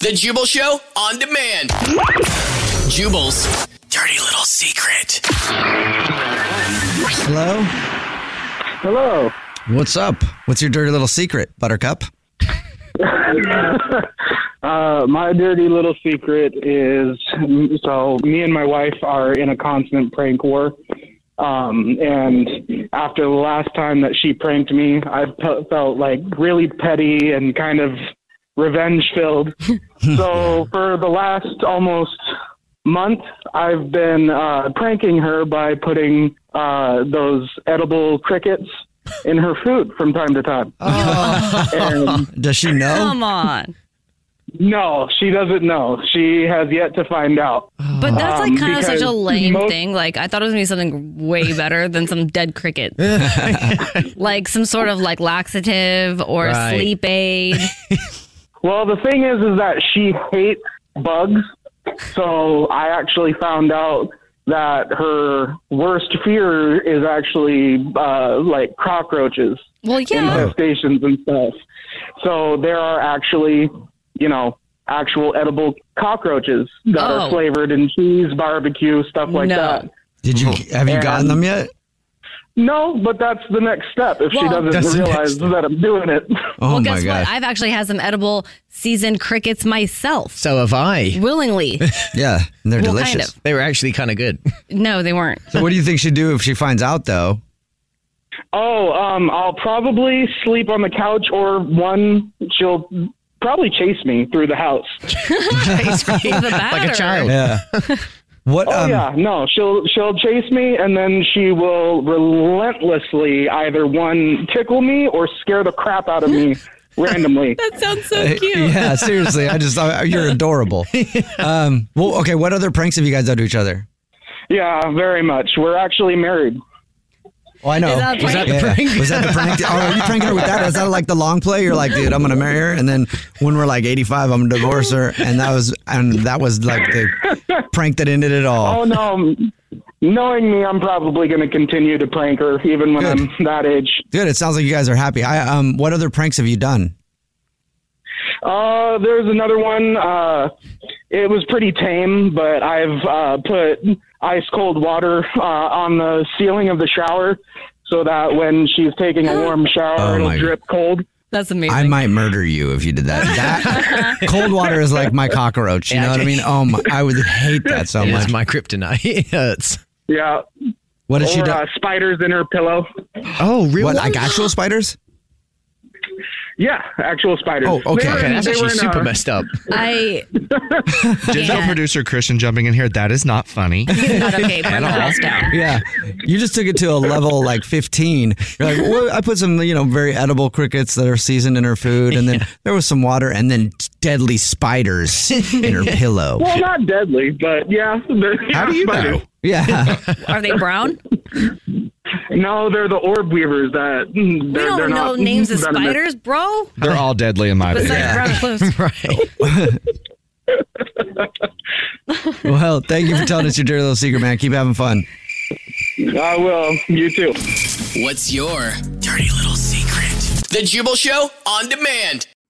The Jubal Show on demand. Jubal's dirty little secret. Hello? Hello. What's up? What's your dirty little secret, Buttercup? Uh, my dirty little secret is so me and my wife are in a constant prank war. Um, and after the last time that she pranked me, I pe- felt like really petty and kind of revenge filled. so for the last almost month, I've been uh, pranking her by putting uh, those edible crickets in her food from time to time. And Does she know? Come on. no, she doesn't know. She has yet to find out. But that's like Um, kind of such a because lame most- thing. Like I thought it was gonna be something way better than some dead cricket. like some sort of like laxative or Right. sleep aid. Well, the thing is, is that she hates bugs. So I actually found out that her worst fear is actually uh, like cockroaches, Well, yeah. infestations, and stuff. So there are actually, you know, actual edible cockroaches that Oh. are flavored in cheese, barbecue, stuff like No. that. Did you have you gotten them yet? No, but that's the next step if she doesn't realize that I'm doing it. Oh well, my guess god. what? I've actually had some edible seasoned crickets myself. So have I. Willingly. yeah, and they're Well, delicious. kind of. They were actually kind of good. No, they weren't. So what do you think she'd do if she finds out though? Oh, um, I'll probably sleep on the couch, or one, she'll probably chase me through the house. The like a child. Yeah. What Oh um yeah, no, she'll she'll chase me, and then she will relentlessly either one tickle me or scare the crap out of me randomly. That sounds so uh, cute. Yeah, seriously. I just I, you're adorable. Um well okay, what other pranks have you guys done to each other? Yeah, very much. We're actually married. Oh, I know. Is that a was, that the prank? was that the prank? Oh, are you pranking her with that? Is that like the long play? You're like, dude, I'm gonna marry her, and then when we're like 85, I'm gonna divorce her, and that was and that was like the prank that ended it all. Oh no, knowing me, I'm probably going to continue to prank her even when Good. I'm that age. Good. It sounds like you guys are happy. I um, what other pranks have you done? Uh, there's another one. Uh, it was pretty tame, but I've uh, put ice cold water uh, on the ceiling of the shower so that when she's taking a warm shower, Oh, it'll my drip cold. That's amazing. I might murder you if you did that. That cold water is like my cockroach. You Yeah, know what I mean? Oh my, I would hate that so It much. is my kryptonite. It. Yeah. What has she Or done? uh, spiders in her pillow. Oh, real What like actual spiders? Yeah, actual spiders. Oh, okay. They were Okay, in- that's actually super uh, messed up. I Digital can't. producer Christian jumping in here. That is not funny. Not okay. Put the down. Yeah, you just took it to a level like 15. You're like, well, I put some, you know, very edible crickets that are seasoned in her food, and then there was some water, and then deadly spiders in her pillow. Well, not deadly, but yeah. How do you spiders. know? Yeah, Are they brown? No, they're the orb weavers that. Mm, we don't know names of venomous. spiders, bro. They're all deadly in my opinion. Besides brown recluse. Well, thank you for telling us your dirty little secret, man. Keep having fun. I will. You too. What's your dirty little secret? The Jubal Show on demand.